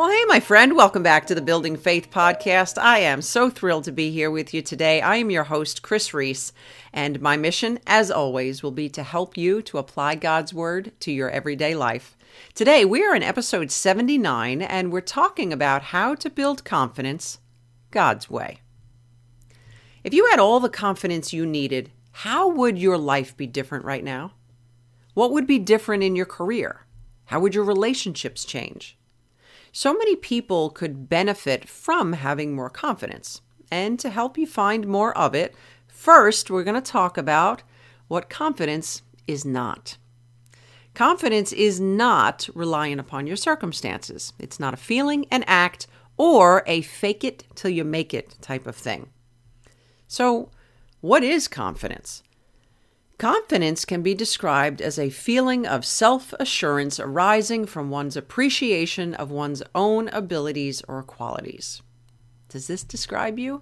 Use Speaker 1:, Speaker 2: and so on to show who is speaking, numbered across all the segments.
Speaker 1: Well, hey, my friend, welcome back to the Building Faith podcast. I am so thrilled to be here with you today. I am your host, Kris Reece, and my mission, as always, will be to help you to apply God's Word to your everyday life. Today, we are in episode 79, and we're talking about how to build confidence God's way. If you had all the confidence you needed, how would your life be different right now? What would be different in your career? How would your relationships change? So many people could benefit from having more confidence. And to help you find more of it, first we're going to talk about what confidence is not. Confidence is not reliant upon your circumstances. It's not a feeling, an act, or a fake it till you make it type of thing. So, what is confidence? Confidence can be described as a feeling of self assurance arising from one's appreciation of one's own abilities or qualities. Does this describe you?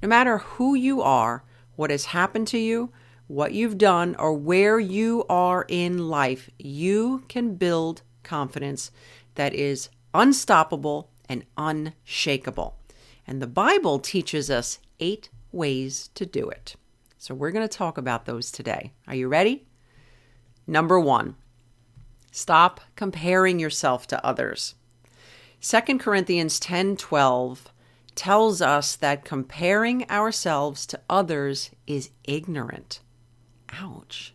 Speaker 1: No matter who you are, what has happened to you, what you've done, or where you are in life, you can build confidence that is unstoppable and unshakable. And the Bible teaches us eight ways to do it. So we're going to talk about those today. Are you ready? Number one, stop comparing yourself to others. 2 Corinthians 10 12 tells us that comparing ourselves to others is ignorant. Ouch.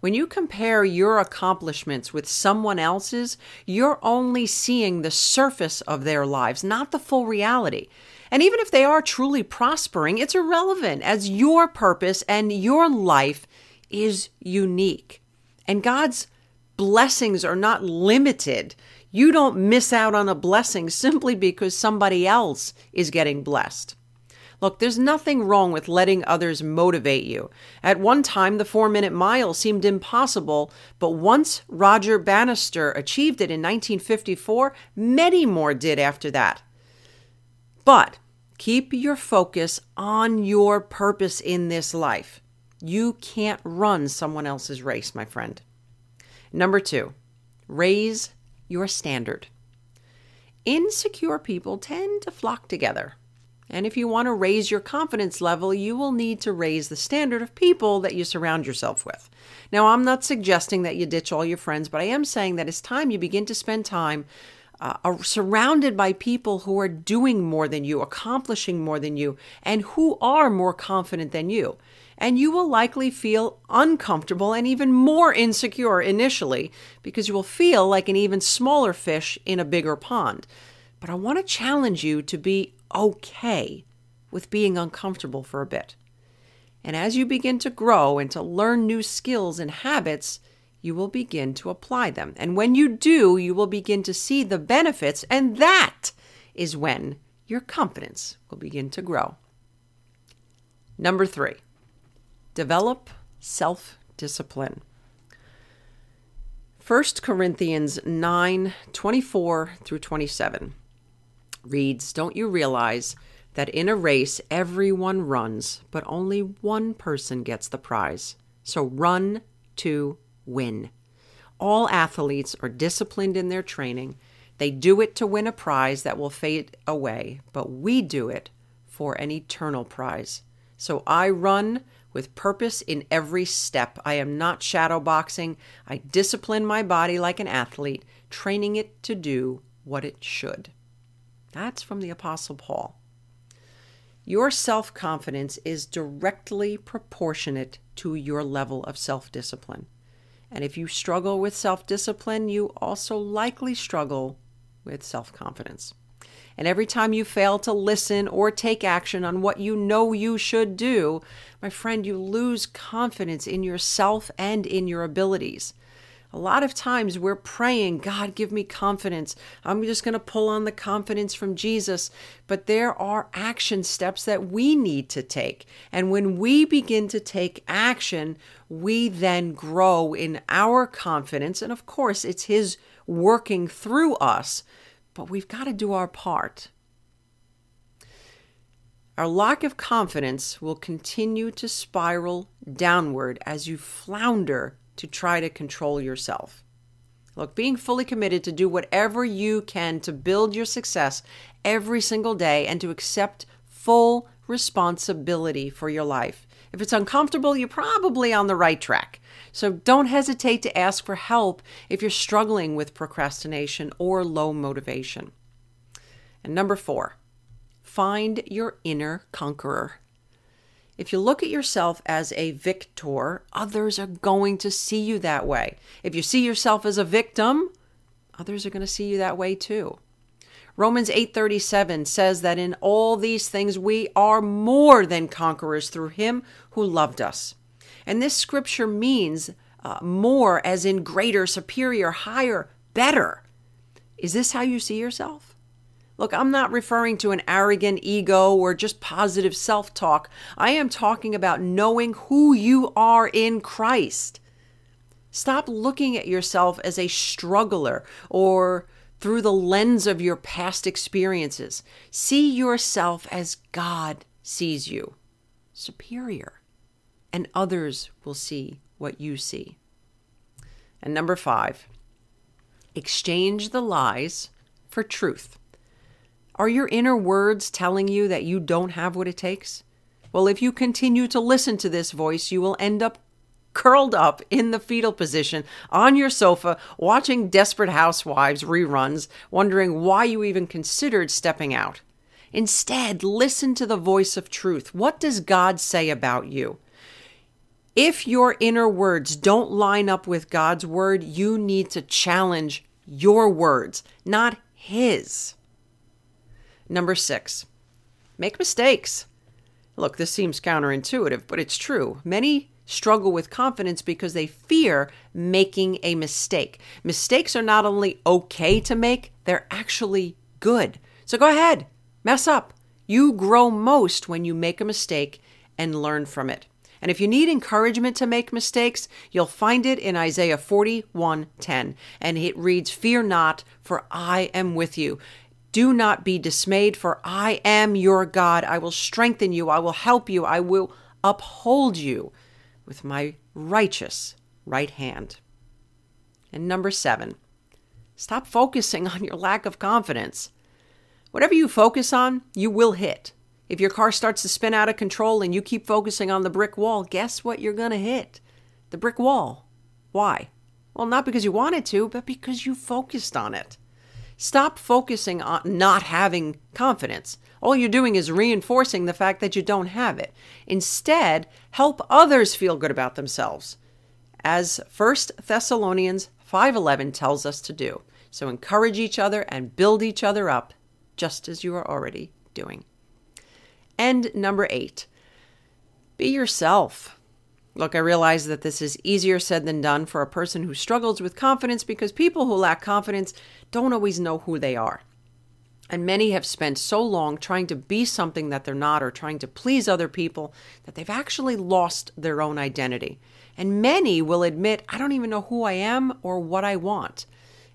Speaker 1: When you compare your accomplishments with someone else's, you're only seeing the surface of their lives, not the full reality. And even if they are truly prospering, it's irrelevant as your purpose and your life is unique. And God's blessings are not limited. You don't miss out on a blessing simply because somebody else is getting blessed. Look, there's nothing wrong with letting others motivate you. At one time, the four minute mile seemed impossible, but once Roger Bannister achieved it in 1954, many more did after that. But Keep your focus on your purpose in this life. You can't run someone else's race, my friend. Number two, raise your standard. Insecure people tend to flock together. And if you want to raise your confidence level, you will need to raise the standard of people that you surround yourself with. Now, I'm not suggesting that you ditch all your friends, but I am saying that it's time you begin to spend time uh, are surrounded by people who are doing more than you, accomplishing more than you, and who are more confident than you. And you will likely feel uncomfortable and even more insecure initially because you will feel like an even smaller fish in a bigger pond. But I want to challenge you to be okay with being uncomfortable for a bit. And as you begin to grow and to learn new skills and habits, you will begin to apply them. And when you do, you will begin to see the benefits, and that is when your confidence will begin to grow. Number three, develop self discipline. 1 Corinthians 9 24 through 27 reads, Don't you realize that in a race everyone runs, but only one person gets the prize? So run to win. All athletes are disciplined in their training. They do it to win a prize that will fade away, but we do it for an eternal prize. So I run with purpose in every step. I am not shadowboxing. I discipline my body like an athlete, training it to do what it should. That's from the Apostle Paul. Your self confidence is directly proportionate to your level of self discipline. And if you struggle with self discipline, you also likely struggle with self confidence. And every time you fail to listen or take action on what you know you should do, my friend, you lose confidence in yourself and in your abilities. A lot of times we're praying, God, give me confidence. I'm just going to pull on the confidence from Jesus. But there are action steps that we need to take. And when we begin to take action, we then grow in our confidence. And of course, it's His working through us, but we've got to do our part. Our lack of confidence will continue to spiral downward as you flounder to try to control yourself. Look, being fully committed to do whatever you can to build your success every single day and to accept full responsibility for your life. If it's uncomfortable, you're probably on the right track. So don't hesitate to ask for help if you're struggling with procrastination or low motivation. And number four, find your inner conqueror. If you look at yourself as a victor, others are going to see you that way. If you see yourself as a victim, others are going to see you that way too. Romans 8:37 says that in all these things we are more than conquerors through him who loved us. And this scripture means uh, more as in greater, superior, higher, better. Is this how you see yourself? Look, I'm not referring to an arrogant ego or just positive self talk. I am talking about knowing who you are in Christ. Stop looking at yourself as a struggler or through the lens of your past experiences. See yourself as God sees you, superior, and others will see what you see. And number five, exchange the lies for truth. Are your inner words telling you that you don't have what it takes? Well, if you continue to listen to this voice, you will end up curled up in the fetal position on your sofa watching Desperate Housewives reruns, wondering why you even considered stepping out. Instead, listen to the voice of truth. What does God say about you? If your inner words don't line up with God's word, you need to challenge your words, not His. Number six, make mistakes. Look, this seems counterintuitive, but it's true. Many struggle with confidence because they fear making a mistake. Mistakes are not only okay to make, they're actually good. So go ahead, mess up. You grow most when you make a mistake and learn from it. And if you need encouragement to make mistakes, you'll find it in Isaiah 41:10, and it reads, "Fear not, for I am with you. Do not be dismayed, for I am your God. I will strengthen you. I will help you. I will uphold you with my righteous right hand. And number seven, stop focusing on your lack of confidence. Whatever you focus on, you will hit. If your car starts to spin out of control and you keep focusing on the brick wall, guess what you're going to hit? The brick wall. Why? Well, not because you wanted to, but because you focused on it. Stop focusing on not having confidence. All you're doing is reinforcing the fact that you don't have it. Instead, help others feel good about themselves, as 1 Thessalonians 5:11 tells us to do. So encourage each other and build each other up, just as you are already doing. And number 8, be yourself. Look, I realize that this is easier said than done for a person who struggles with confidence because people who lack confidence don't always know who they are. And many have spent so long trying to be something that they're not or trying to please other people that they've actually lost their own identity. And many will admit, I don't even know who I am or what I want.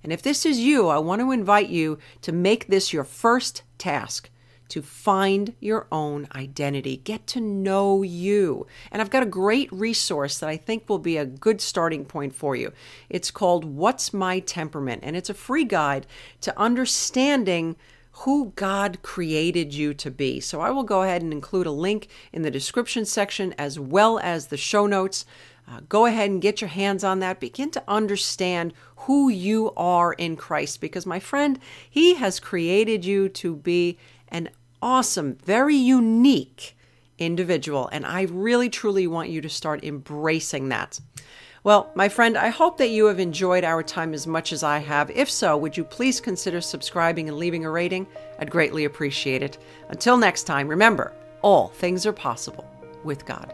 Speaker 1: And if this is you, I want to invite you to make this your first task to find your own identity, get to know you. And I've got a great resource that I think will be a good starting point for you. It's called What's My Temperament? And it's a free guide to understanding who God created you to be. So I will go ahead and include a link in the description section as well as the show notes. Uh, go ahead and get your hands on that. Begin to understand who you are in Christ because, my friend, He has created you to be an awesome, very unique individual. And I really, truly want you to start embracing that. Well, my friend, I hope that you have enjoyed our time as much as I have. If so, would you please consider subscribing and leaving a rating? I'd greatly appreciate it. Until next time, remember, all things are possible with God.